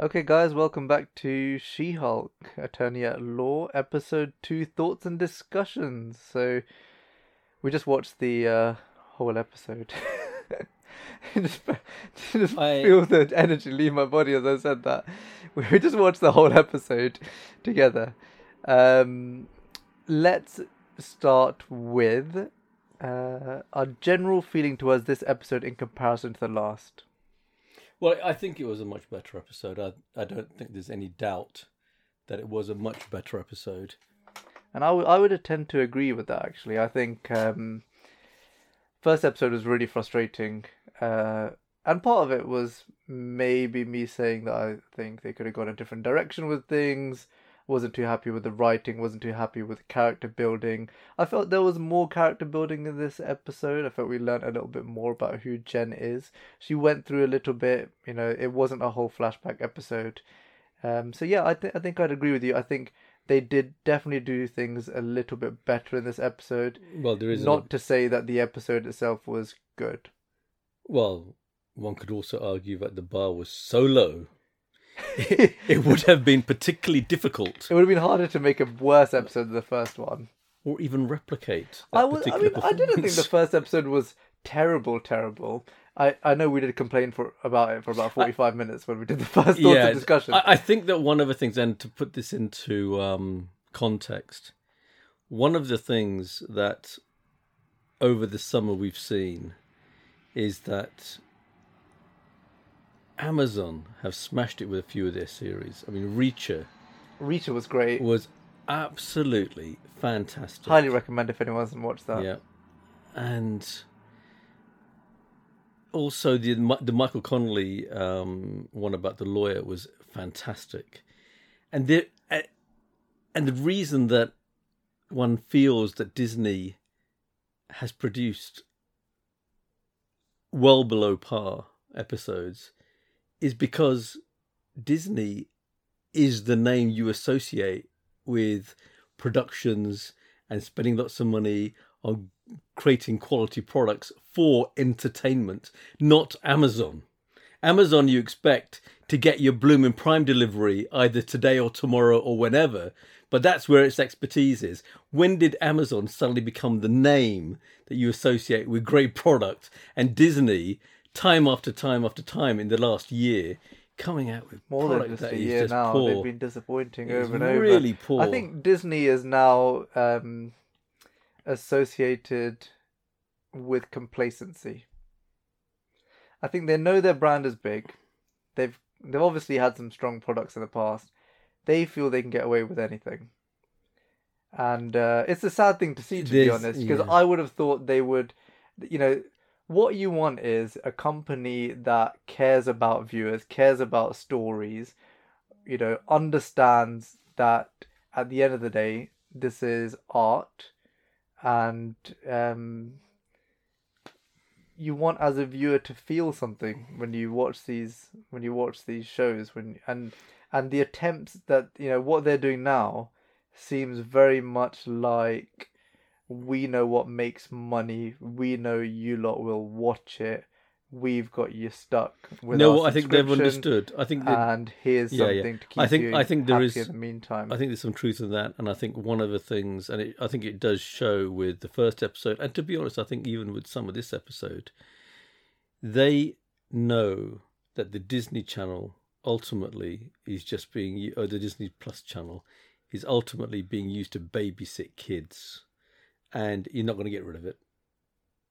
Okay, guys, welcome back to She Hulk, Attorney at Law, episode two Thoughts and Discussions. So, we just watched the uh, whole episode. just just I- feel the energy leave my body as I said that. We just watched the whole episode together. Um, let's start with uh, our general feeling towards this episode in comparison to the last. Well, I think it was a much better episode. I, I don't think there's any doubt that it was a much better episode. And I would- I would tend to agree with that actually. I think um, first episode was really frustrating, uh, and part of it was maybe me saying that I think they could have gone a different direction with things. Wasn't too happy with the writing. Wasn't too happy with the character building. I felt there was more character building in this episode. I felt we learned a little bit more about who Jen is. She went through a little bit. You know, it wasn't a whole flashback episode. Um, so yeah, I think I think I'd agree with you. I think they did definitely do things a little bit better in this episode. Well, there is Not to say that the episode itself was good. well, one could also argue that the bar was so low. It, it would have been particularly difficult, It would have been harder to make a worse episode than the first one. or even replicate. I was, I mean, I didn't think the first episode was terrible, terrible. I, I know we did complain for about it for about forty five minutes when we did the first yeah, discussion. I, I think that one of the things, and to put this into um, context, one of the things that over the summer we've seen is that Amazon have smashed it with a few of their series. I mean, Reacher Reacher was great. was absolutely fantastic. Highly recommend if anyone hasn't watched that. Yeah, and also the the Michael Connelly um, one about the lawyer was fantastic, and the and the reason that one feels that Disney has produced well below par episodes is because Disney is the name you associate with productions and spending lots of money on creating quality products for entertainment, not Amazon. Amazon, you expect to get your Blooming Prime delivery either today or tomorrow or whenever, but that's where its expertise is. When did Amazon suddenly become the name that you associate with great product? And Disney, time after time after time in the last year, coming out with More than just that a year just now. poor. They've been disappointing It's over and over. really poor. I think Disney is now um, associated with complacency. I think they know their brand is big. They've they've obviously had some strong products in the past. They feel they can get away with anything. And uh, it's a sad thing to see, to be honest, because yeah. I would have thought they would, you know, what you want is a company that cares about viewers, cares about stories, you know, understands that at the end of the day, this is art, and um, you want as a viewer to feel something when you watch these when you watch these shows when and and the attempts that you know what they're doing now seems very much like we know what makes money we know you lot will watch it we've got you stuck with no, I think they've understood. I think they, and here's Yeah, yeah. something to keep I think- you I think there happy is- in the meantime I think there's some truth in that, and I think one of the things, and it, I think it does show with the first episode, and to be honest, I think even with some of this episode, they know that the Disney Channel ultimately is just being, or uh, the Disney Plus channel is ultimately being used to babysit kids, and you're not going to get rid of it.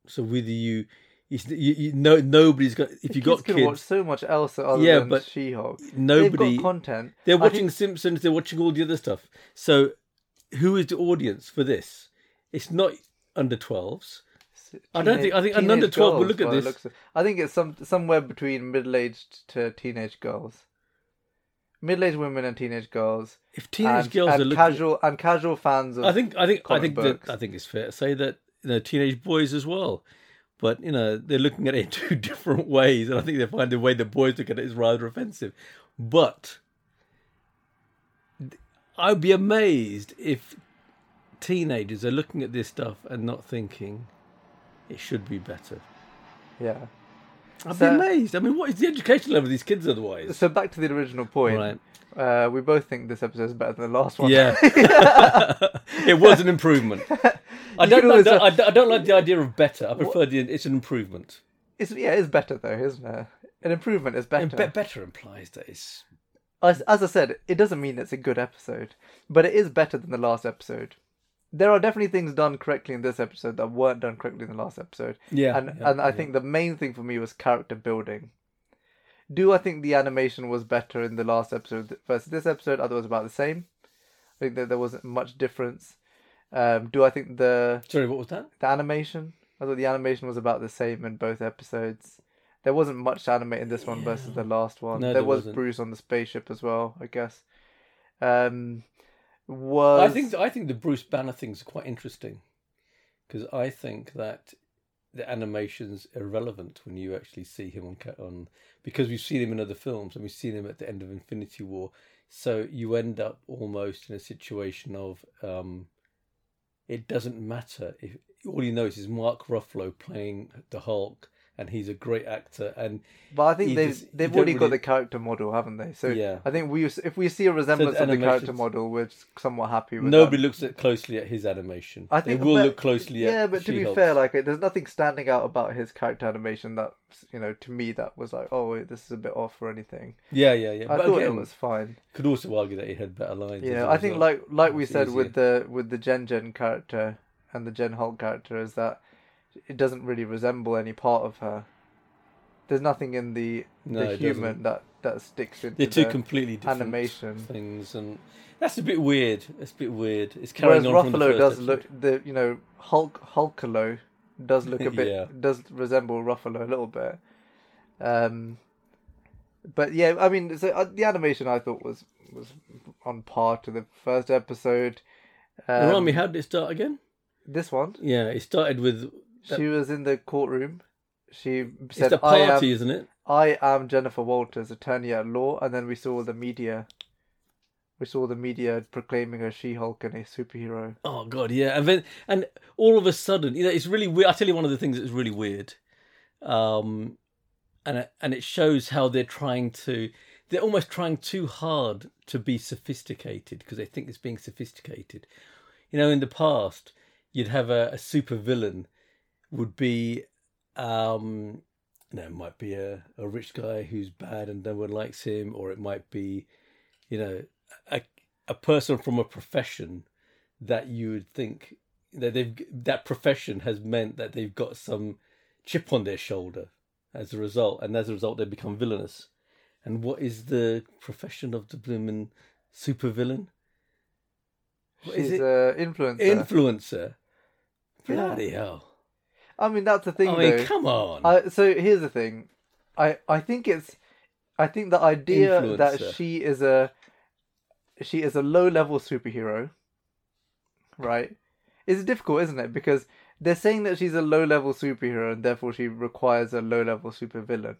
So whether you, you, you no, nobody's got. If you got kids watch so much else other Yeah, than but She-Hulk. nobody. Content. They're watching think- Simpsons. They're watching all the other stuff. So, who is the audience for this? It's not under 12s. I don't think- I think an under 12 will look at this. I think it's some somewhere between middle-aged to teenage girls. Middle-aged women and teenage girls. If teenage and, girls and are looking, casual and casual fans of I think I think I think that I think it's fair to say that you know teenage boys as well. But you know they're looking at it in two different ways, and I think they find the way the boys look at it is rather offensive. But I'd be amazed if teenagers are looking at this stuff and not thinking it should be better. yeah. I'd So- be amazed. I mean, what is the education level of these kids otherwise? So back to the original point. Right. Uh, we both think this episode is better than the last one. Yeah, it was an improvement. I don't, like the, I, don't- I don't like the idea of better. I prefer the it's an improvement. It's yeah, it's better though, isn't it? An improvement is better. Be- better implies that it's As, as I said, it doesn't mean it's a good episode, but it is better than the last episode. There are definitely things done correctly in this episode that weren't done correctly in the last episode, yeah, and yeah, and I yeah. think the main thing for me was character building. Do I think the animation was better in the last episode versus this episode? I thought it was about the same. I think that there wasn't much difference. Um, do I think the Sorry, what was that? the animation? I thought the animation was about the same in both episodes. There wasn't much to animate in this one versus the last one. No, there, there was wasn't. Bruce on the spaceship as well, I guess. Um, was I think I think the Bruce Banner thing's quite interesting because I think that the animation's irrelevant when you actually see him on on because we've seen him in other films and we've seen him at the end of Infinity War. So you end up almost in a situation of um, it doesn't matter if all you know is Mark Ruffalo playing the Hulk and he's a great actor and but I think they've just- they've already got the character model, haven't they? So Yeah. I think we if we see a resemblance of the character model, we're somewhat happy with nobody that. looks at closely at his animation. I think they will but- look closely at Yeah, but to be She-Hulk's. fair, like there's nothing standing out about his character animation that you know to me that was like, oh, wait, this is a bit off or anything. yeah, yeah, yeah. I but thought again, it was fine. Could also argue that he had better lines. Yeah, as know, a I think result. like like we said with the with the Jen Jen character and the Jen Hulk character is that it doesn't really resemble any part of her. There's nothing in the No, the human doesn't. that that sticks into they're two completely different animation. things, and that's a bit weird. It's a bit weird. It's carrying Whereas on from the Ruffalo does episode. look the you know Hulk Hulkalo does look a bit Yeah. does resemble Ruffalo a little bit. Um, but yeah, I mean, so, uh, the animation I thought was was on par to the first episode. Um, Remind me, how did it start again? this one, Yeah, it started with that- she was in the courtroom. She it's said, the "I party, am, isn't it? I am Jennifer Walters, attorney at law," and then we saw the media. We saw the media proclaiming her She-Hulk and a superhero. Oh god, yeah. And then and all of a sudden, you know, it's really weird. I tell you, one of the things that's really weird, um, and it, and it shows how they're trying to. They're almost trying too hard to be sophisticated because they think it's being sophisticated. You know, in the past, you'd have a, a super villain would be, um, you know, it might be a, a rich guy who's bad and no one likes him, or it might be, you know, a a person from a profession that you would think that they've that profession has meant that they've got some chip on their shoulder as a result, and as a result they become villainous. And what is the profession of the bloomin' supervillain? What is She's it? influencer. Influencer. Yeah. Bloody hell! I mean, that's the thing, I mean, though. come on. I, so here's the thing, I I think it's, I think the idea that she is a, she is a low level superhero, right? It's difficult, isn't it? Because they're saying that she's a low level superhero and therefore she requires a low level supervillain.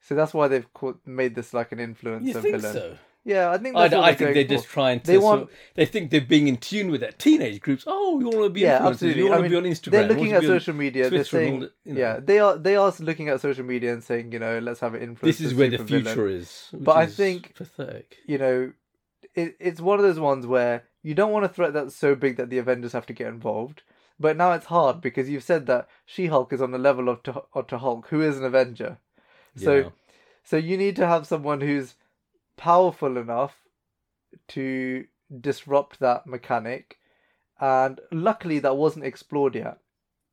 So that's why they've called, made this like an influencer you think villain. so? Yeah, I think I, I they're think they're going just for. trying to. They want- They think they're being in tune with that teenage groups. Oh, you want to be Yeah, absolutely. You want I to be on Instagram. They're looking at to be on social media. Twitter they're saying, that, you know. yeah, they are they are looking at social media and saying, you know, let's have an influence. This is where the future is. which But I is think- pathetic. you know, it, it's one of those ones where you don't want a threat that's so big that the Avengers have to get involved. But now it's hard because you've said that She Hulk is on the level of to, of to Hulk, who is an Avenger. So, Yeah. so you need to have someone who's powerful enough to disrupt that mechanic, and luckily that wasn't explored yet.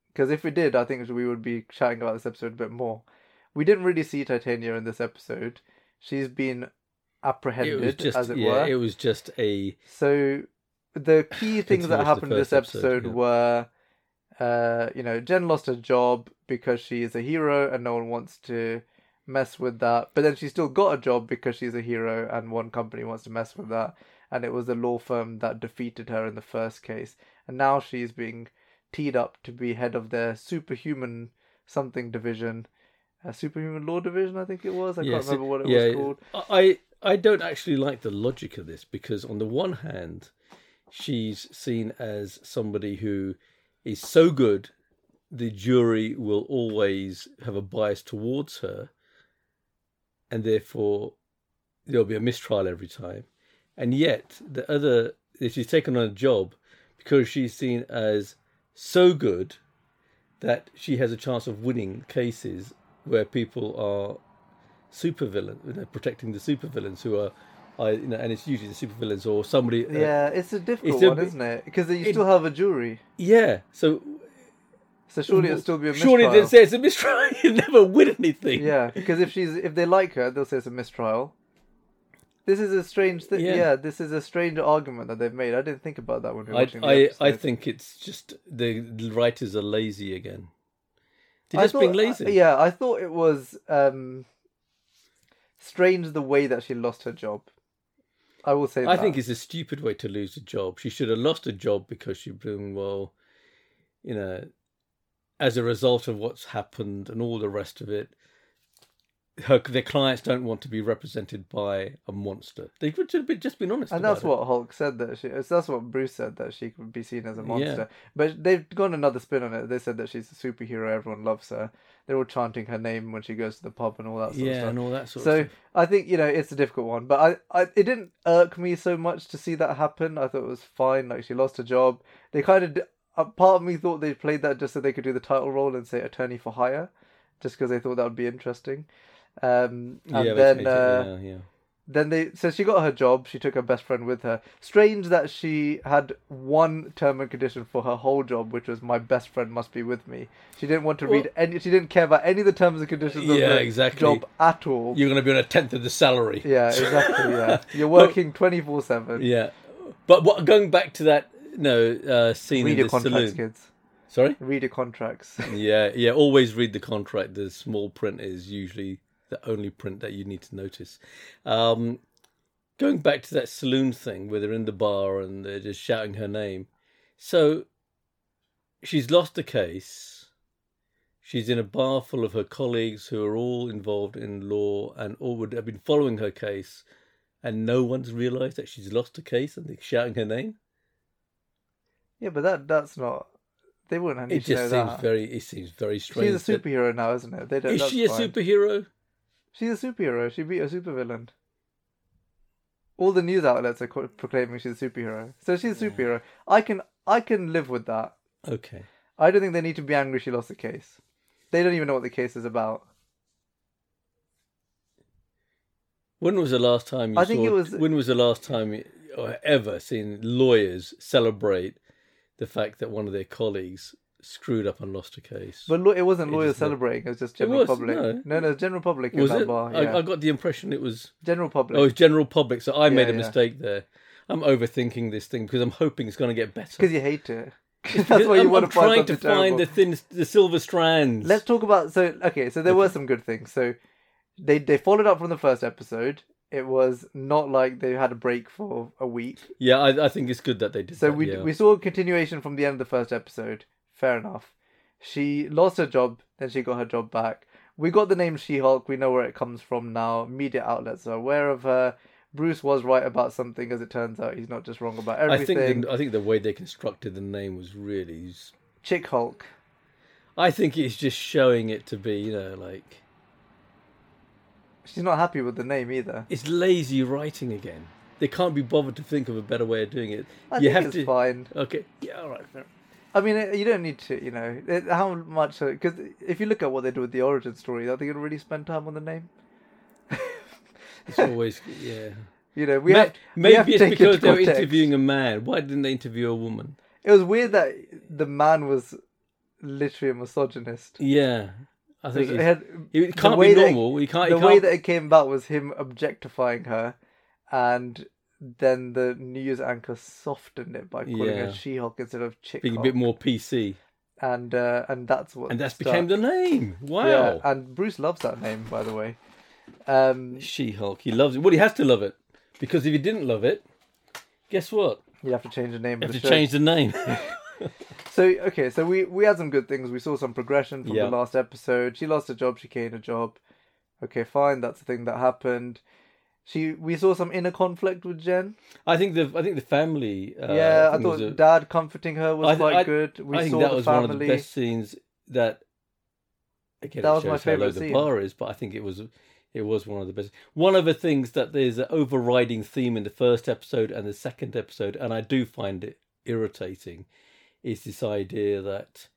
Because if it did, I think we would be chatting about this episode a bit more. We didn't really see Titania in this episode. She's been apprehended, was just as it yeah, were. it was just a So the key things that happened in this episode, episode, yeah. were, uh, you know, Jen lost her job because she is a hero and no one wants to mess with that. But then she still got a job because she's a hero and one company wants to mess with that. And it was the law firm that defeated her in the first case. And now she's being teed up to be head of their superhuman something division. Uh, superhuman law division, I think it was. I yeah, can't so- remember what it yeah, was called. I I don't actually like the logic of this because on the one hand, she's seen as somebody who is so good the jury will always have a bias towards her, and therefore there'll be a mistrial every time. And yet, the other, if she's taken on a job because she's seen as so good that she has a chance of winning cases where people are supervillain, you know, protecting the supervillains who are, I, you know, and it's usually the supervillains or somebody. uh, Yeah, it's a difficult it's a one, isn't it? Because you it- still have a jury, yeah. So so surely it'll still be a mistrial. surely they say it's a mistrial. you never win anything. Yeah, because if she's if they like her, they'll say it's a mistrial. This is a strange thing. Yeah. Yeah. this is a strange argument that they've made. I didn't think about that when we were I, watching the I, I think it's just the writers are lazy again. They're I just being thought- lazy. yeah, I thought it was um, strange the way that she lost her job. I will say I that. think it's a stupid way to lose a job. She should have lost a job because she'd been well, you know, as a result of what's happened and all the rest of it. Her their clients don't want to be represented by a monster. They could have been, just been honest. and that's it. what Hulk said that she. That's what Bruce said that she could be seen as a monster. But they've gone another spin on it. They said that she's a superhero. Everyone loves her. They're all chanting her name when she goes to the pub and all that sort of Yeah, stuff. and all that sort of So. I think you know it's a difficult one, but I, I it didn't irk me so much to see that happen. I thought it was fine. Like she lost her job. They kind of a part of me thought they played that just so they could do the title role and say attorney for hire, just because they thought that would be interesting. Um, and yeah, then uh, yeah, yeah. then they so she got her job. She took her best friend with her. Strange that she had one term and condition for her whole job, which was my best friend must be with me. She didn't want to Well- read any. She didn't care about any of the terms and conditions of Yeah, the exactly. job at all. You're going to be on a tenth of the salary. Yeah, exactly. Yeah, you're working twenty four seven. Yeah, but what going back to that, no uh, scene Read in your the contracts, saloon. kids. Sorry. Read your contracts. Yeah, yeah. Always read the contract. The small print is usually the only print that you need to notice. Um, going back to that saloon thing where they're in the bar and they're just shouting her name. So she's lost the case. She's in a bar full of her colleagues who are all involved in law and all would have been following her case, and no one's realised that she's lost a case and they're shouting her name. Yeah, but that that's not. They wouldn't need It just seems that. very. It seems very strange. She's a that- superhero now, isn't it? They don't. Is she a fine. superhero? She's a superhero. She beat a supervillain. All the news outlets are proclaiming she's a superhero. So she's a superhero. I can I can live with that. Okay. I don't think they need to be angry she lost the case. They don't even know what the case is about. When was the last time you I saw? think it was- When was the last time you or ever seen lawyers celebrate the fact that one of their colleagues screwed up and lost a case? But lo- it wasn't It lawyers celebrating. It was just It general was, public. no. no, no, general public in was that it? bar. Yeah. I, I got the impression it was. general public. Oh, it's general public. So I made a yeah. mistake there. I'm overthinking this thing because I'm hoping it's going to get better. Because you hate it. That's why you I'm, want I'm to find trying to find terrible. the thin, the silver strands. Let's talk about so okay. So there were some good things. So they they followed up from the first episode. It was not like they had a break for a week. Yeah, I, I think it's good that they did So that. we yeah. we saw a continuation from the end of the first episode. Fair enough. She lost her job, then she got her job back. We got the name She-Hulk. We know where it comes from now. Media outlets are aware of her. Bruce was right about something, as it turns out. He's not just wrong about everything. I think the, I think the way they constructed the name was really Chick Hulk. I think it's just showing it to be, you know, like She's not happy with the name either. it's lazy writing again. They can't be bothered to think of a better way of doing it. I you think have it's to. fine. Okay. Yeah. All right. Fair. I mean, you don't need to, you know, how much? Uh, because if you look at what they do with the origin story, are they going to really spend time on the name? It's always yeah. You know, we Ma- have we Maybe have it's because into they were context. interviewing a man. Why didn't they interview a woman? It was weird that the man was literally a misogynist. Yeah. I think It had- it the can't way be that- normal. Can't. the can't way that it came about was him objectifying her, and then the news anchor softened it by calling Yeah. her She-Hulk instead of Chick being a bit more PC, and uh, and that's what and that's stuck. became the name. Wow. yeah. And Bruce loves that name, by the way. Um, She-Hulk. He loves it. Well, he has to love it because if he didn't love it, guess what? you have to change the name You of have the to show. change the name. So okay, so we we had some good things. We saw some progression from Yeah. the last episode. She lost a job. She gained a job. Okay, fine. That's the thing that happened. She we saw some inner conflict with Jen. I think the I think the family. Uh, yeah, I thought a- Dad comforting her was I quite I- good. We I think saw that the was family. one of the best scenes that again That was my low favourite the bar is, but I think it was it was one of the best. One of the things that there's an overriding theme in the first episode and the second episode, and I do find it irritating, is this idea that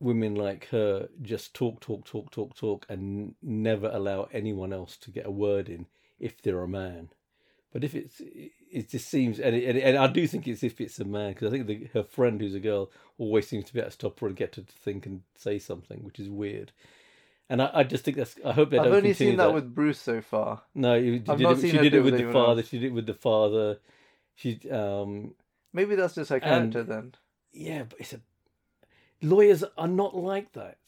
women like her just talk, talk, talk, talk, talk, and never allow anyone else to get a word in if they're a man. But if it's, it just seems, and, it, and, I do think it's if it's a man, because I think the, her friend who's a girl always seems to be able to stop her and get her to think and say something, which is weird. And I, I just think that's. I hope they I've only seen that, with Bruce so far. No, you, I've did not it, seen she did it it with with the father. else. She did it with the father. She, um, Maybe that's just her character then. yeah, but it's a. Lawyers are not like that.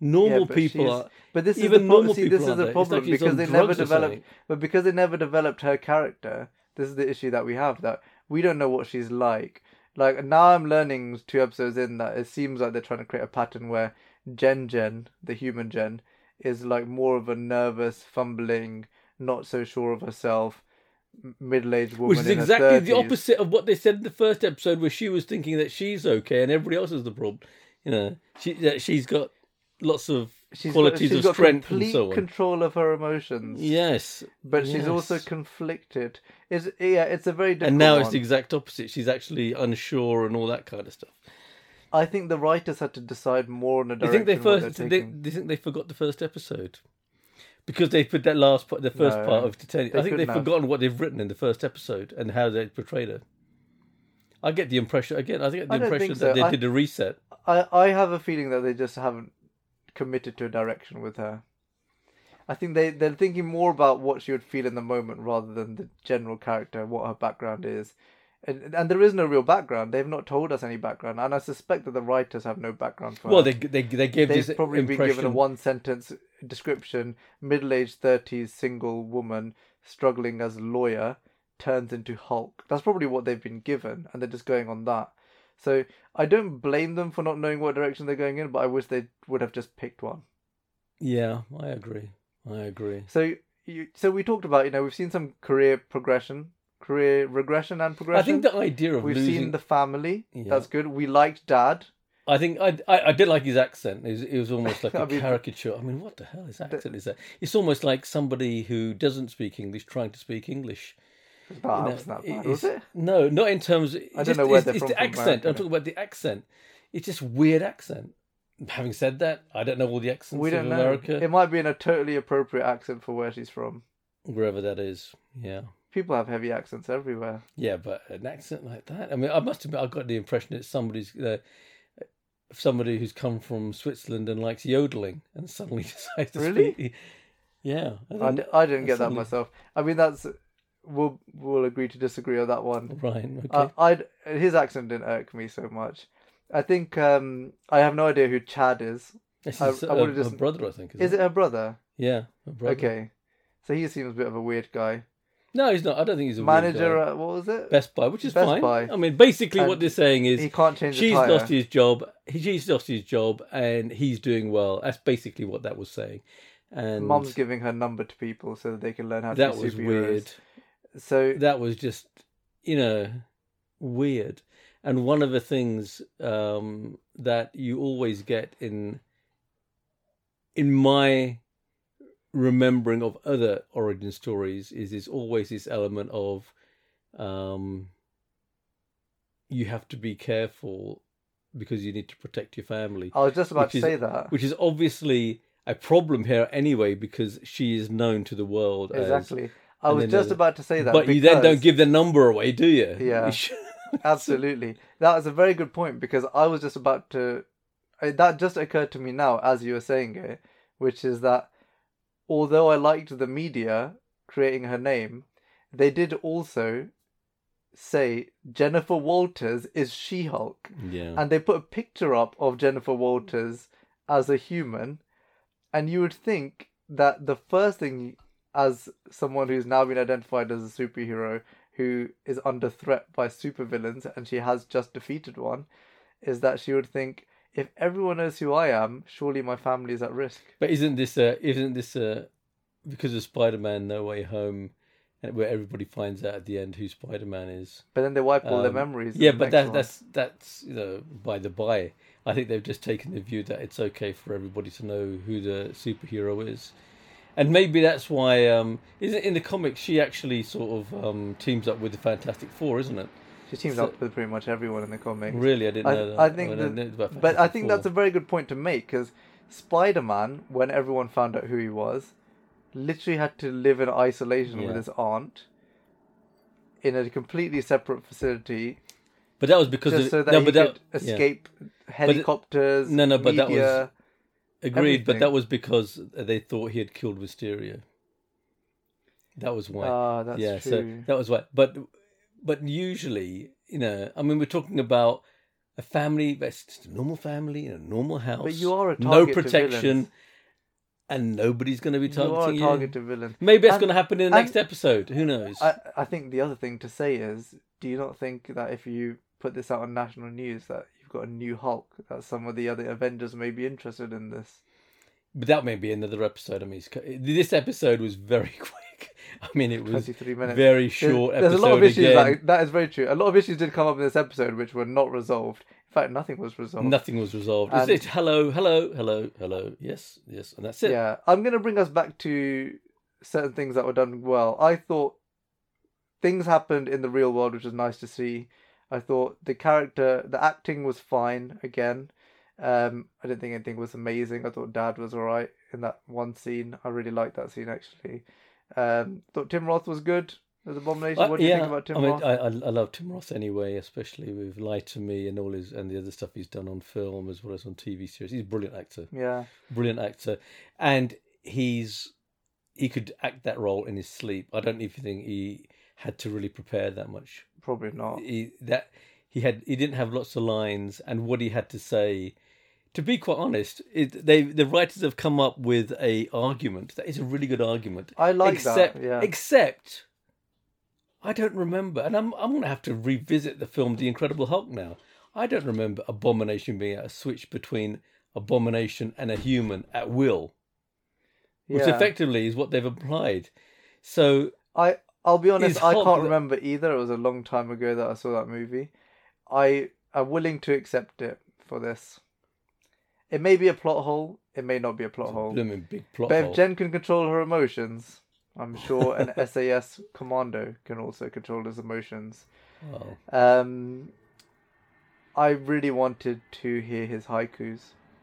Normal Yeah, people are. But this is Even the pro- normal see, people this is the problem like because they never developed. But because they never developed her character, this is the issue that we have. That we don't know what she's like. Like now, I'm learning two episodes in that it seems like they're trying to create a pattern where Jen Jen, the human Jen, is like more of a nervous, fumbling, not so sure of herself, middle-aged woman. Which is exactly the opposite of what they said in the first episode, where she was thinking that she's okay and everybody else is the problem. You know, she that she's got lots of She's qualities got, she's of got strength complete and so on. control of her emotions. Yes, but she's also conflicted. Is yeah, it's a very and now one. it's the exact opposite. She's actually unsure and all that kind of stuff. I think the writers had to decide more on the Do you direction. think they first? They, do you think they forgot the first episode? Because they put that last part, the first No, part of Titanic. I think they've have. forgotten what they've written in the first episode and how they portrayed her. I get the impression again. I get the I impression think that they I- did a reset. I I have a feeling that they just haven't committed to a direction with her. I think they they're thinking more about what she would feel in the moment rather than the general character, what her background is. And, and there is no real background. They've not told us any background, and I suspect that the writers have no background for Well, her. they they they gave They've this probably been given a one sentence description middle-aged 30s single woman struggling as a lawyer turns into hulk that's probably what they've been given and they're just going on that so i don't blame them for not knowing what direction they're going in but i wish they would have just picked one Yeah, I agree. I agree. so you, so we talked about you know we've seen some career progression career regression and progression I think the idea of we've losing. seen the family Yeah. that's good we liked dad I think I, I I did like his accent. It was, it was almost like a I mean- caricature. I mean, what the hell is accent? Is that? It's almost like somebody who doesn't speak English trying to speak English. that You know, was not bad was it's- it No, not in terms. I don't know where it's, they're it's from the from accent. America. I'm talking about the accent. It's just weird accent. Having said that, I don't know all the accents we don't know America, it might be in a totally appropriate accent for where she's from wherever that is. Yeah, People have heavy accents everywhere. yeah, but an accent like that. I mean, I must admit, I got the impression that somebody's. Uh, Somebody who's come from Switzerland and likes yodeling and suddenly decides to Really? speak. Yeah, I I, don't- d- I didn't get that myself. I mean, that's we'll we'll agree to disagree on that one. Right. Okay. Uh, I'd his accent didn't irk me so much. I think um, I have no idea who Chad is. This I- is I uh, would've her brother, I think. Is it her brother? Yeah, her brother. Okay, so he seems a bit of a weird guy. No, he's not. I don't think he's a Manager, at, what was it? Best Buy, which is Best fine. Buy. I mean, basically, what they're saying is he can't change the she's lost his job. He, she's lost his job, and he's doing well. That's basically what that was saying. And mom's giving her number to people so that they can learn how to that was weird. So That was just, you know, weird. And one of the things um, that you always get in in my remembering of other origin stories is there's always this element of um, you have to be careful because you need to protect your family, I was just about to is- say that which is obviously a problem here anyway because she is known to the world as exactly. I was just about to say that. but you then don't give the number away, do you? Yeah. Absolutely. That was a very good point because I was just about to. That just occurred to me now as you were saying it, which is that although I liked the media creating her name, they did also say Jennifer Walters is She Hulk. yeah. And they put a picture up of Jennifer Walters as a human. And you would think that the first thing, as someone who's now been identified as a superhero who is under threat by supervillains and she has just defeated one, is that she would think, if everyone knows who I am, surely my family is at risk. But isn't this uh isn't this uh because of Spider-Man No Way Home and where everybody finds out at the end who Spider Man is. But then they wipe all their Um, memories. Yeah, the but that, that's that's you know by the by. I think they've just taken the view that it's okay for everybody to know who the superhero is, and maybe that's why. Um, isn't in the comics she actually sort of um, teams up with the Fantastic Four, isn't it? She teams so- up with pretty much everyone in the comics. Really, I didn't I, know that. I think I that, didn't but I think that's a very good point to make because Spider-Man, when everyone found out who he was, literally had to live in isolation Yeah. with his aunt in a completely separate facility, But that was because just of, so that no, he but that, could yeah. escape helicopters. No, no, but that was- media. Agreed, but that was because they thought he had killed Mysterio. That was why. Ah, that's yeah, true. so that was why. But but usually, you know, I mean, we're talking about a family that's just a normal family in a normal house. But you are a no target to protection, and nobody's going to be you are a targeting you. to villain. Maybe that's And- going to happen in the next episode. Who knows? I, I think the other thing to say is, do you not think that if you put this out on national news, that you've got a new Hulk, that some of the other Avengers may be interested in this? but that may be another episode. I mean, this episode was very quick. I mean, it was Twenty-three minutes. very short There's, episode a lot of issues that that is very true. A lot of issues did come up in this episode which were not resolved. In fact, nothing was resolved. Nothing was resolved. And- it's hello, hello, hello, hello. Yes, yes, and that's it. Yeah, I'm going to bring us back to certain things that were done well. I thought things happened in the real world, which was nice to see. I thought the character, the acting was fine again. Um, I didn't think anything was amazing. I thought Dad was alright in that one scene. I really liked that scene actually. Um, thought Tim Roth was good as Abomination. Uh, what do you yeah, think about Tim I mean, Roth? I, I I love Tim Roth anyway, especially with Lie to Me and all his and the other stuff he's done on film as well as on TV series. He's a brilliant actor, Yeah, brilliant actor, and he's he could act that role in his sleep. I don't even think he had to really prepare that much. probably not. He that he had he didn't have lots of lines, and what he had to say. To be quite honest, it, they the writers have come up with a argument that is a really good argument. I like except, that. Yeah, Except, I don't remember, and I'm I'm gonna have to revisit the film The Incredible Hulk now. I don't remember Abomination being a switch between Abomination and a human at will, which yeah. effectively is what they've applied. So I I'll be honest, I can't remember either. It was a long time ago that I saw that movie. I am willing to accept it for this. It may be a plot hole. It may not be a plot hole. blooming big plot But hole. if Jen can control her emotions, I'm sure an SAS commando can also control his emotions. Well, Um, I really wanted to hear his haikus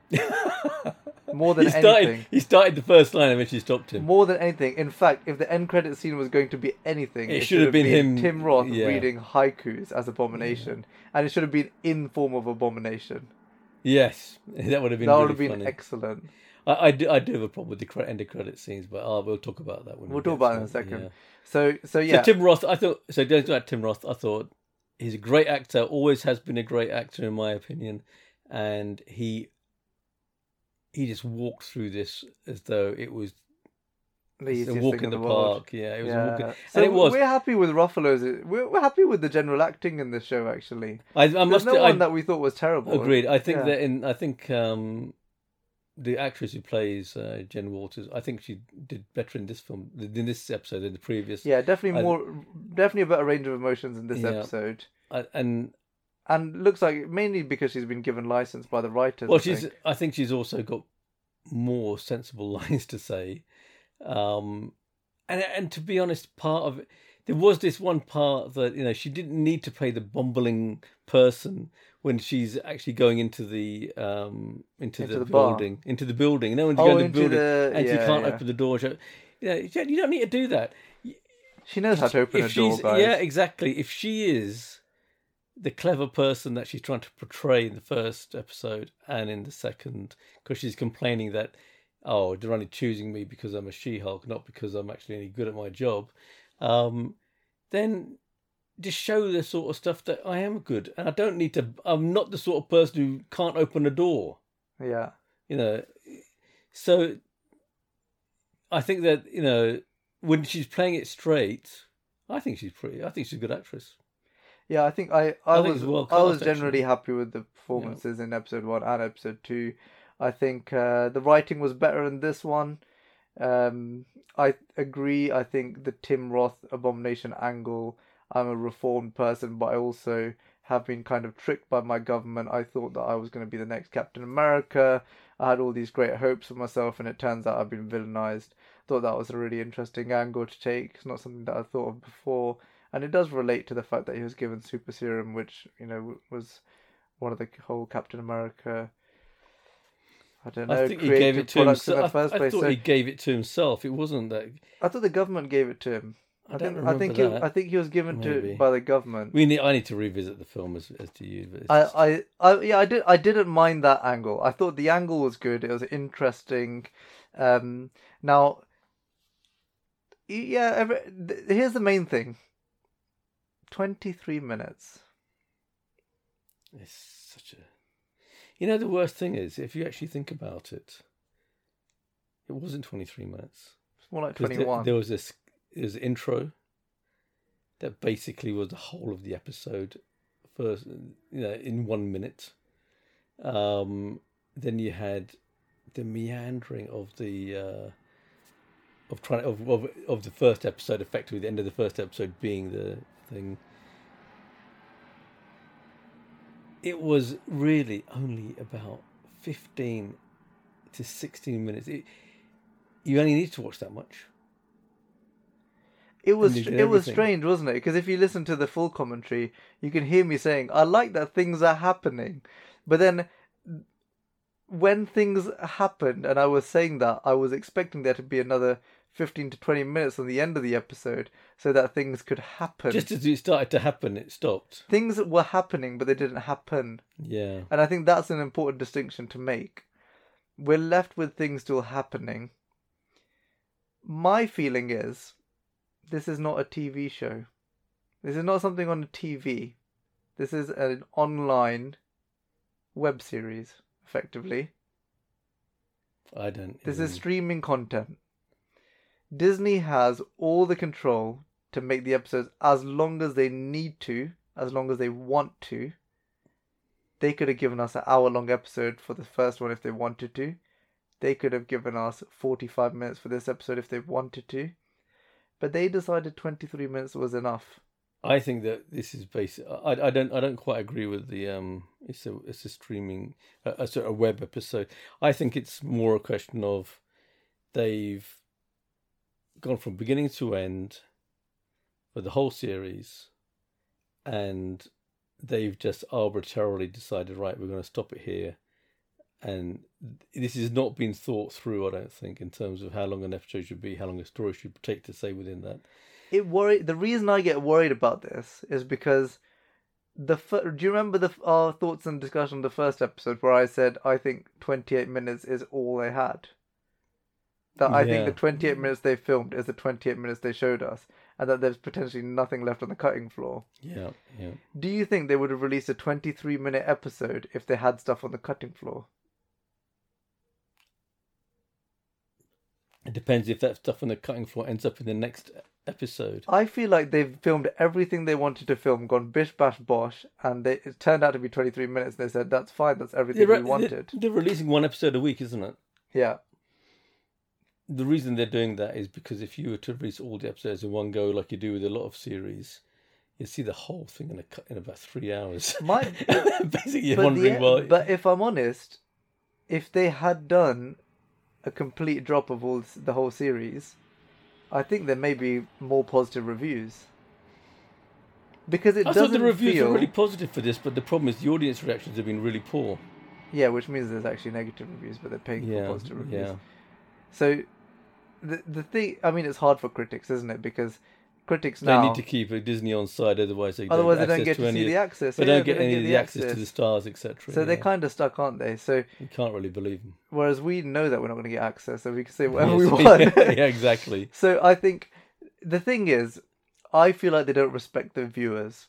more than he started. anything. He started the first line and then she stopped him. More than anything, in fact, if the end credit scene was going to be anything, It it, should have been him- Tim Roth yeah. reading haikus as Abomination, and it should have been in form of Abomination. Yes, that would have been. that really would have been funny. excellent. I, I do. I do have a problem with the end of credit scenes, but oh, we'll talk about that when we We'll talk get about it in a second. yeah. So, so yeah, So Tim Roth, I thought. So going back Tim Roth, I thought he's a great actor. Always has been a great actor, in my opinion, and he he just walked through this as though it was the a easiest walk thing in the, the park. Yeah, it was a Yeah. walk in, So and it was. We're happy with Ruffalo's. We're, we're happy with the general acting in this show. Actually, I, I there's must. no I, one that we thought was terrible. agreed. I think Yeah. that in. I think um, the actress who plays uh, Jen Walters, I think she did better in this film in this episode than the previous. Yeah, definitely I- more, definitely a better range of emotions in this Yeah. episode, I- and and looks like mainly because she's been given license by the writers. Well, I she's. think. I think she's also got more sensible lines to say, um, and and to be honest, part of it, there was this one part that you know she didn't need to play the bumbling person when she's actually going into the um into, Into the, the building into the building. When you Oh, go into into the building the- and she can't yeah. open the door. She, you know, you don't- need to do that. She knows how to open if a door, guys. yeah, exactly. If she is the clever person that she's trying to portray in the first episode and in the second, because she's complaining that oh, they're only choosing me because I'm a She-Hulk, not because I'm actually any good at my job. Um, then just show the sort of stuff that I am good, and I don't need to. I'm not the sort of person who can't open a door Yeah, you know so i think that you know when she's playing it straight i think she's pretty i think she's a good actress yeah. I think I, I, I was, well I was generally actually. happy with the performances in episode one and episode two. I think uh, the writing was better in this one. Um, I agree. I think the Tim Roth abomination angle. I'm a reformed person, but I also have been kind of tricked by my government. I thought that I was going to be the next Captain America. I had all these great hopes for myself, and it turns out I've been villainized. Thought that was a really interesting angle to take. It's not something that I thought of before, and it does relate to the fact that he was given super serum, which you know was one of the whole Captain America. I don't know. I think he gave it to himself. the I, I thought So- he gave it to himself. It wasn't that. I thought the government gave it to him. I I, don't think I remember think that. It, I think he was given Maybe. to by the government. We need. I need to revisit the film as as to you. But I, just- I, I, yeah, I did. I didn't mind that angle. I thought the angle was good. It was interesting. Um, now, yeah. Every, th- here's the main thing. Twenty-three minutes. It's. You know, the worst thing is, if you actually think about it, it wasn't 23 minutes. It's more like 'Cause there- twenty-one. There was this there was intro that basically was the whole of the episode, first, you know, in one minute. Um, then you had the meandering of the. Uh, of trying of, of of the first episode, effectively the end of the first episode being the thing. It was really only about fifteen to sixteen minutes. It, you only need to watch that much. It was it did was strange, wasn't it? Because if you listen to the full commentary, you can hear me saying, "I like that things are happening," but then when things happened, and I was saying that, I was expecting there to be another fifteen to twenty minutes on the end of the episode, so that things could happen. Just as it started to happen, it stopped. Things were happening, but they didn't happen, Yeah. and I think that's an important distinction to make. We're left with things still happening. My feeling is this is not a TV show. This is not something on a TV. This is an online web series, effectively. I don't. This even- is streaming content. Disney has all the control to make the episodes as long as they need to, as long as they want to. They could have given us an hour long episode for the first one if they wanted to. They could have given us 45 minutes for this episode if they wanted to. But they decided 23 minutes was enough. I think that this is basic. I, I don't. I don't quite agree with the. Um. It's a. It's a streaming. A, a sort of web episode. I think it's more a question of, they've gone from beginning to end, for the whole series, and they've just arbitrarily decided right we're going to stop it here, and this has not been thought through. I don't think in terms of how long an episode should be, how long a story should take to say within that. It worry. The reason I get worried about this is because the fir- do you remember the our thoughts and discussion on the first episode where I said I think 28 minutes is all they had. That I think Yeah. the 28 minutes they filmed is the 28 minutes they showed us, and that there's potentially nothing left on the cutting floor. Yeah. Yeah. Do you think they would have released a 23 minute episode if they had stuff on the cutting floor? It depends if that stuff on the cutting floor ends up in the next episode. I feel like they've filmed everything they wanted to film, gone bish bash bosh, and they, it turned out to be 23 minutes. They said that's fine, that's everything we wanted. they're releasing one episode a week, isn't it? Yeah. The reason they're doing that is because if you were to release all the episodes in one go, like you do with a lot of series, you see the whole thing in a cut in about three hours. My- Basically, you're wondering, the- well, but if I'm honest, if they had done a complete drop of all the whole series, I think there may be more positive reviews. Because it I doesn't thought the reviews feel, were really positive for this, but the problem is the audience reactions have been really poor. yeah, which means there's actually negative reviews, but they're paying Yeah, for positive reviews. yeah. So, the the thing, I mean, it's hard for critics, isn't it? Because critics now They need to keep a Disney on side, otherwise they otherwise they don't, don't get to any see of- the access. They yeah, don't get any of the access, to the stars, etc. So they're kind of stuck, aren't they? So You can't really believe them. whereas we know that we're not going to get access, so we can say whatever we Yes. want. yeah, exactly. So I think the thing is, I feel like they don't respect the viewers.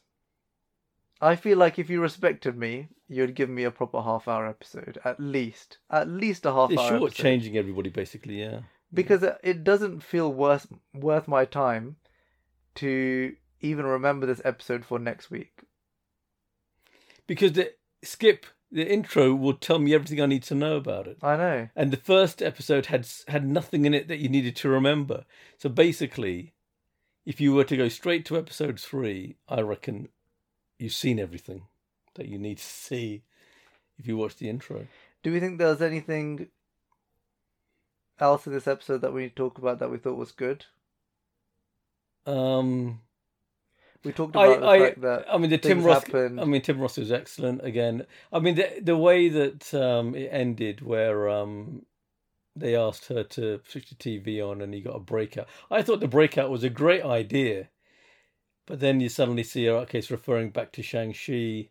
I feel like if you respected me, you'd give me a proper half hour episode, at least, at least a half It's hour. short episode. changing everybody, basically. Yeah. Because it- doesn't feel worth worth my time to even remember this episode for next week. because the skip the intro will tell me everything I need to know about it. I know. And the first episode had had nothing in it that you needed to remember. So basically, if you were to go straight to episode three, I reckon you've seen everything that you need to see if you watch the intro. Do we think there was anything else in this episode that we talk about that we thought was good? Um, We talked about the I, fact I, that I mean, the Tim Roth. Happened. I mean, Tim Roth was excellent again. I mean, the the way that um, it ended, where um, they asked her to switch the TV on, and he got a breakout. I thought the breakout was a great idea, but then you suddenly see, okay, it's referring back to Shang Chi.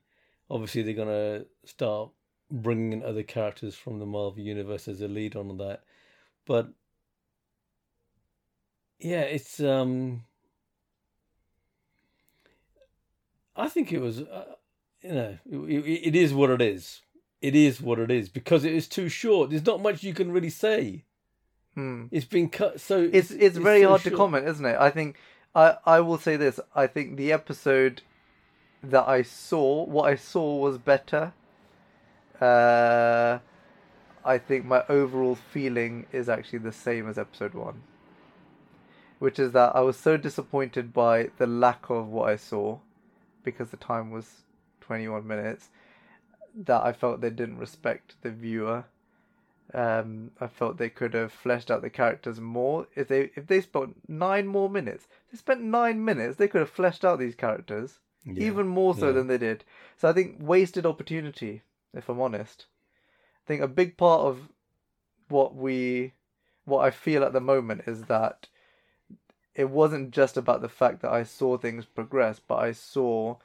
Obviously, they're gonna start bringing in other characters from the Marvel universe as a lead on that, but yeah, it's um. I think it was, uh, you know, it, it is what it is. It is what it is because it is too short. There's not much you can really say. Hmm. It's been cut so. It's it's very so hard to comment, isn't it? I think I I will say this. I think the episode that I saw, what I saw was better. Uh, I think my overall feeling is actually the same as episode one, which is that I was so disappointed by the lack of what I saw, because the time was twenty one minutes, that I felt they didn't respect the viewer. Um, I felt they could have fleshed out the characters more. If they if they spent nine more minutes, they spent nine minutes. They could have fleshed out these characters Yeah, even more so yeah. than they did. So I think wasted opportunity. If I'm honest, think a big part of what we, what I feel at the moment is that it wasn't just about the fact that I saw things progress, but I saw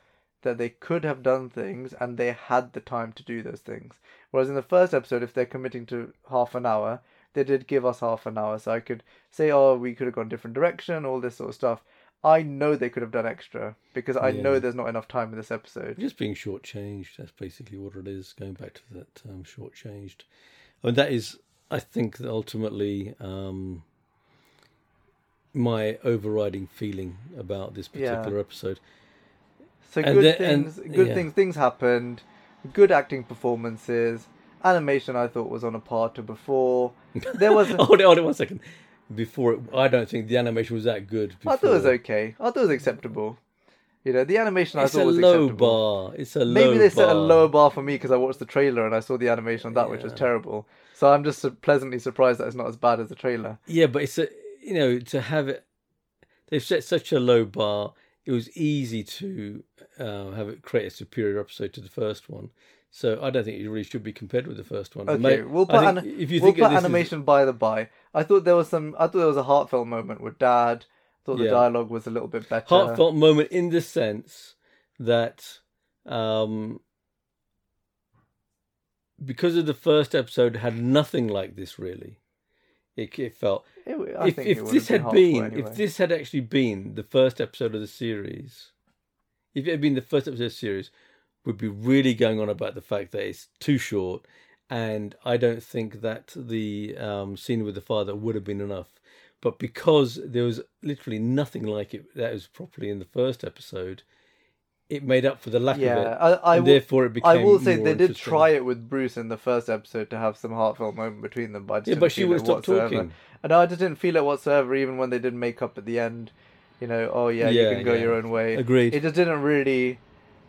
that they could have done things and they had the time to do those things. Whereas in the first episode, if they're committing to half an hour, they did give us half an hour, so I could say, "Oh, we could have gone different direction," all this sort of stuff. I know they could have done extra because I know there's not enough time in this episode. just being shortchanged. That's basically what it is. Going back to that term, shortchanged. I mean, that is, I think, that ultimately um, my overriding feeling about this Yeah. particular episode. So And good the- and- things, good yeah. things, things happened. Good acting performances. Animation I thought was on a par to before. There was, hold it, hold it one second. Before it, I don't think the animation was that good. Before. I thought it was okay. I thought it was acceptable. You know, the animation It's I thought was low acceptable. bar. It's a low Maybe they set a bar. lower bar for me because I watched the trailer and I saw the animation on that, which was terrible. So I'm just pleasantly surprised that it's not as bad as the trailer. Yeah, but it's a you know to have it. They've set such a low bar. It was easy to uh, have it create a superior episode to the first one. So I don't think it really should be compared with the first one. Okay, May- we'll put an- if you we'll think put this is- animation by the by. I thought there was some. I thought there was a heartfelt moment with Dad. Thought the Yeah. dialogue was a little bit better. heartfelt moment in the sense that um, because of the first episode had nothing like this really. It, it felt It- I if think if this had been, been anyway. if this had actually been the first episode of the series, if it had been the first episode of the series, would be really going on about the fact that it's too short, and I don't think that the um, scene with the father would have been enough. But because there was literally nothing like it that was properly in the first episode, it made up for the lack yeah, of it, I, I, and will, therefore it became. I will say they did try it with Bruce in the first episode to have some heartfelt moment between them, but Yeah, but she would stop talking. And I just didn't feel it whatsoever, even when they did make up at the end. You know, oh yeah, you can go yeah. your own way. Agreed. It just didn't really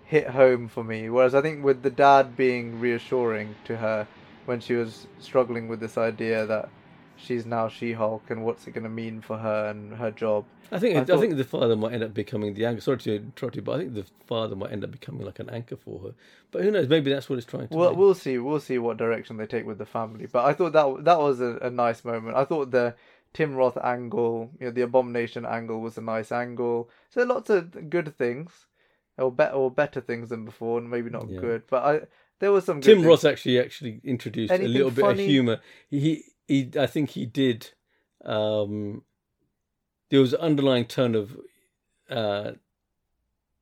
hit home for me. Whereas I think with the dad being reassuring to her when she was struggling with this idea that she's now She-Hulk and what's it going to mean for her and her job. I think I I, think the father might end up becoming the anchor. Sorry to interrupt you, but I think the father might end up becoming like an anchor for her. But who knows? Maybe that's what it's trying to. Well, we'll see. We'll see what direction they take with the family. But I thought that that was a, a nice moment. I thought the Tim Roth angle, you know, the abomination angle was a nice angle. So lots of good things, or better or better things than before, and maybe not Yeah. good. But I there was some. Good Tim. Roth actually actually introduced Anything a little bit of humor. He he I think he did. Um, there was an underlying tone of uh,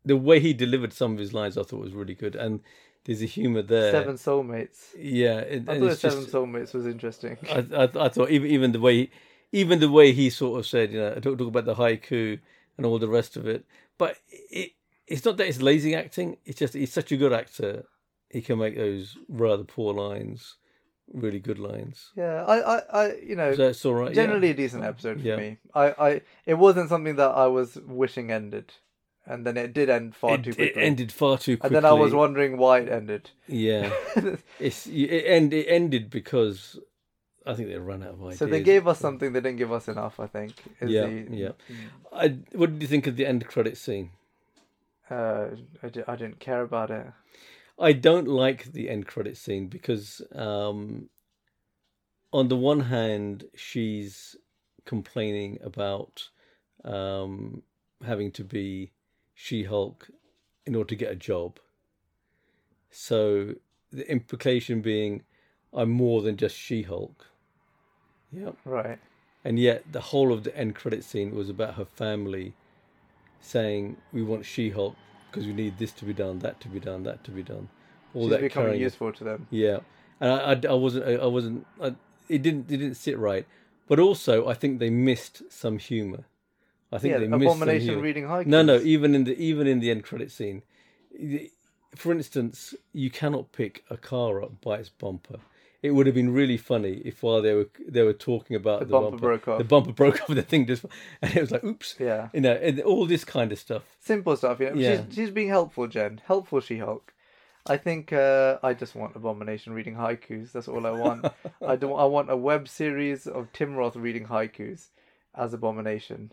the way he delivered some of his lines. I thought was really good, and there's a humor there. Seven soulmates. Yeah, I thought Seven just- Soulmates was interesting. I, I, I thought even even the way even the way he sort of said, you know, talk, talk about the haiku and all the rest of it. But it it's not that it's lazy acting. It's just he's such a good actor he can make those rather poor lines really good lines. Yeah, I, I, I you know, So it's all right. yeah. generally a decent episode for Yeah. me. I, I, it wasn't something that I was wishing ended, and then it did end far it, too it ended far too and then I was wondering why it ended. Yeah, it's it, end, it ended because I think they ran out of ideas. so they gave us something they didn't give us enough. I think. is Yeah, the- yeah. Mm. I, what did you think of the end credit scene? Uh, I, di- I didn't care about it. I don't like the end credit scene because, um, on the one hand, she's complaining about um, having to be She Hulk in order to get a job. So the implication being, I'm more than just She Hulk. Yeah. Right. And yet, the whole of the end credit scene was about her family saying, "We want She-Hulk because we need this to be done, that to be done, that to be done." All She's that becoming carrying. useful to them. Yeah, and I, I, I wasn't, I, I wasn't. I, it didn't, it didn't sit right. But also, I think they missed some humor. I think Yeah, they missed some abomination humor. reading haikus. No, no. Even in the even in the end credit scene, for instance, you cannot pick a car up by its bumper. It would have been really funny if while they were they were talking about The the, bumper broke off. the bumper broke off, the thing just and it was like, oops, Yeah. you know, and all this kind of stuff. Simple stuff. You know? Yeah. She's she's being helpful, Jen. Helpful She Hulk. I think uh, I just want Abomination reading haikus. That's all I want. I don't. I want a web series of Tim Roth reading haikus as Abomination,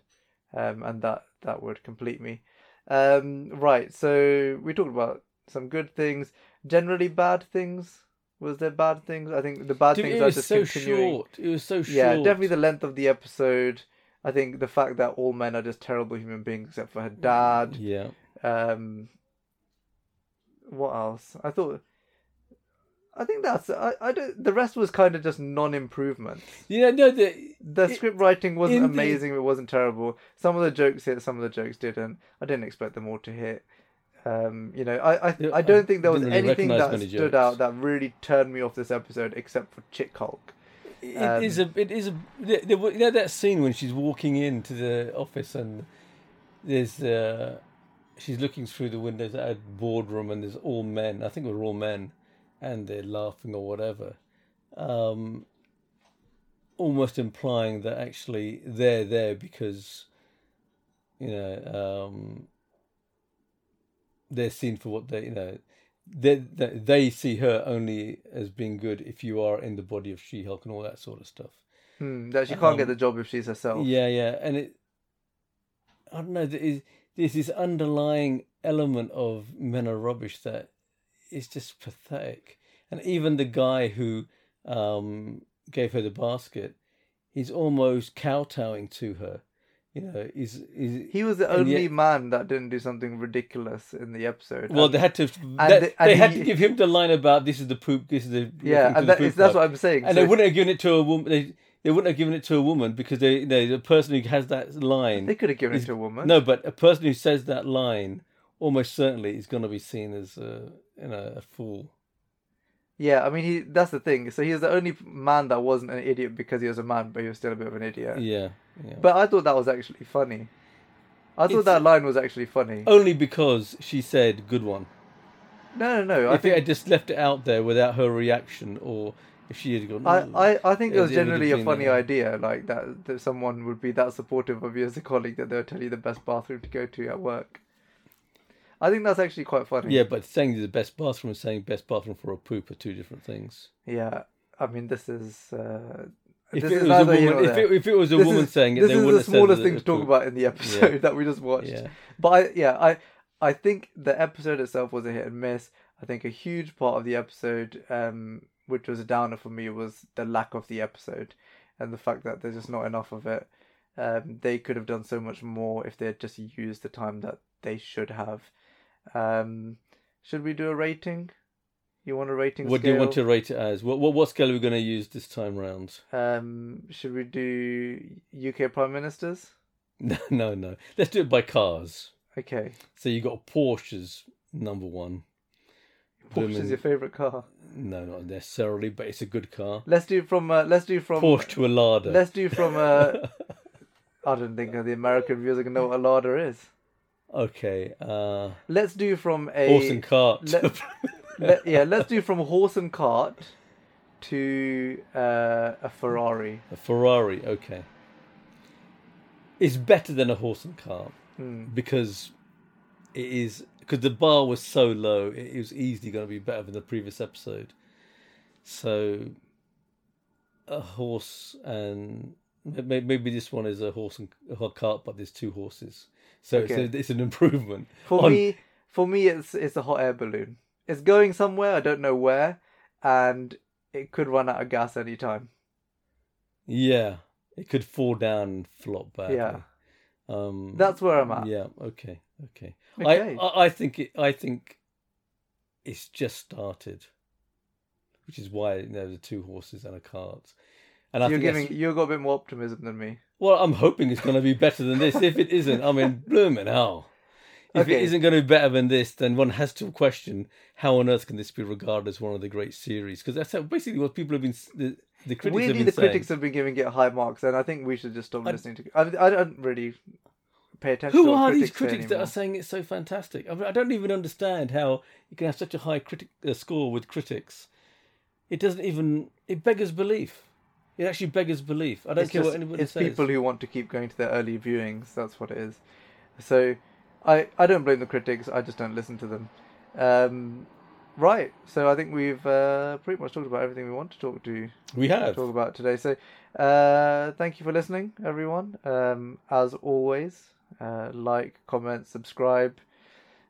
um, and that that would complete me. Um, right. So we talked about some good things. Generally bad things. Was there bad things? I think the bad Dude, things it are was just so continuing. short. It was so short. Yeah, definitely the length of the episode. I think the fact that all men are just terrible human beings except for her dad. Yeah, Um, what else? I thought. I think that's. I. I don't. The rest was kind of just non-improvement. yeah. No, the The It- script writing wasn't in the- amazing. It wasn't terrible. Some of the jokes hit. Some of the jokes didn't. I didn't expect them all to hit. Um, you know, I. I, I don't think there was anything that stood jokes. out that really turned me off this episode, except for Chick Hulk. It Um, is a. It is a. There, you know that scene when she's walking into the office and there's. Uh, she's looking through the windows at a boardroom and there's all men. I think we're all men, and they're laughing or whatever. Um, almost implying that actually they're there because, you know, um, they're seen for what they, you know, they, they they see her only as being good if you are in the body of She-Hulk and all that sort of stuff. Hmm, that she can't get Um, the job if she's herself. Yeah, yeah, and it. I don't know. There is there's this underlying element of men are rubbish that is just pathetic, and even the guy who um, gave her the basket, he's almost kowtowing to her. You know, he's, he's He was the only yet- man that didn't do something ridiculous in the episode. well, And- they had to. They, the- they had he- to give him the line about this is the poop. This is the yeah, and the that poop that's bag." what I'm saying. and So- they wouldn't have given it to a woman. They, they wouldn't have given it to a woman because they, you know, the person who has that line. they could have given it to a woman. No, but a person who says that line almost certainly is going to be seen as a, you know, a fool. Yeah, I mean, he. That's the thing. So he was the only man that wasn't an idiot because he was a man, but he was still a bit of an idiot. Yeah, yeah. But I thought that was actually funny. I thought It's- that line was actually funny. Only because she said "good one." No, no, no. I if it had think just left it out there without her reaction, or if she had gone, I, "Ooh," I, I think it Yeah, was would generally a funny idea, like that that someone would be that supportive of you as a colleague that they'll tell you the best bathroom to go to at work. I think that's actually quite funny. yeah, but saying the best bathroom and saying best bathroom for a poop are two different things. Yeah, I mean, this is. Uh, If this it is neither woman, if it, if it was a This woman is- saying it, this is the smallest thing to talk about in the episode Yeah. that we just watched. Yeah. But I, yeah, I I think the episode itself was a hit and miss. I think a huge part of the episode, um, which was a downer for me, was the lack of the episode and the fact that there's just not enough of it. Um, they could have done so much more if they had just used the time that they should have. Um, should we do a rating? You want a rating? Scale? What do you want to rate it as? What what, what scale are we going to use this time round? Um, should we do UK prime ministers? No, no, no. Let's do it by cars. Okay. So you got Porsche's number one. Porsche is your favorite car. No, not necessarily, but it's a good car. Let's do from. Uh, let's do from. Porsche to a Lada. Let's do from. Uh, I don't think the American viewers are gonna know what a Lada is. Okay. Uh, Let's do from a. horse and cart. let- let, yeah, let's do from horse and cart to uh, a Ferrari. A Ferrari, okay. It's better than a horse and cart Hmm. because it is because the bar was so low. It was easily going to be better than the previous episode. So, a horse and maybe this one is a horse and a cart, but there's two horses. So Okay. it's, a, it's an improvement. For on- me, for me, it's it's a hot air balloon. It's going somewhere. I don't know where, and it could run out of gas any time. Yeah, it could fall down and flop back. Yeah. Um, That's where I'm at. Yeah. Okay. Okay. Okay. I, I I think it. I think it's just started, which is why you know the two horses and a cart. And I you're think that's- giving you've got a bit more optimism than me. Well, I'm hoping it's going to be better than this. If it isn't, I mean, blooming hell. If it Okay. isn't going to be better than this, then one has to question how on earth can this be regarded as one of the great series? Because that's how, basically what people have been. The, the critics have Weirdly, been the saying. critics have been giving it high marks, and I think we should just stop I- listening to. I, I don't really pay attention. Who are critics these critics that are saying it's so fantastic? I, mean, I don't even understand how you can have such a high critic uh, score with critics. It doesn't even it beggars belief. It actually beggars belief. I don't it's care just, what anybody it's says. people who want to keep going to their early viewings. That's what it is. So, I I don't blame the critics. I just don't listen to them. Um, right. So I think we've uh, pretty much talked about everything we want to talk to we have. talk about today. So, uh, thank you for listening, everyone. Um, as always, uh, like, comment, subscribe,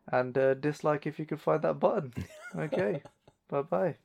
and uh, dislike if you could find that button. Okay. bye bye.